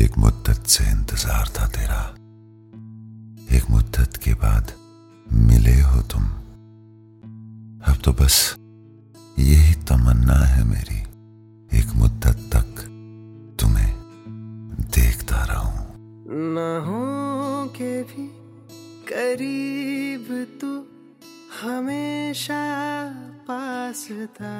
एक मुद्दत से इंतज़ार था तेरा। एक मुद्दत के बाद मिले हो तुम। अब तो बस यही तमन्ना है मेरी। एक मुद्दत तक तुम्हें देखता रहूँ। ना हो के भी करीब तू हमेशा पास था।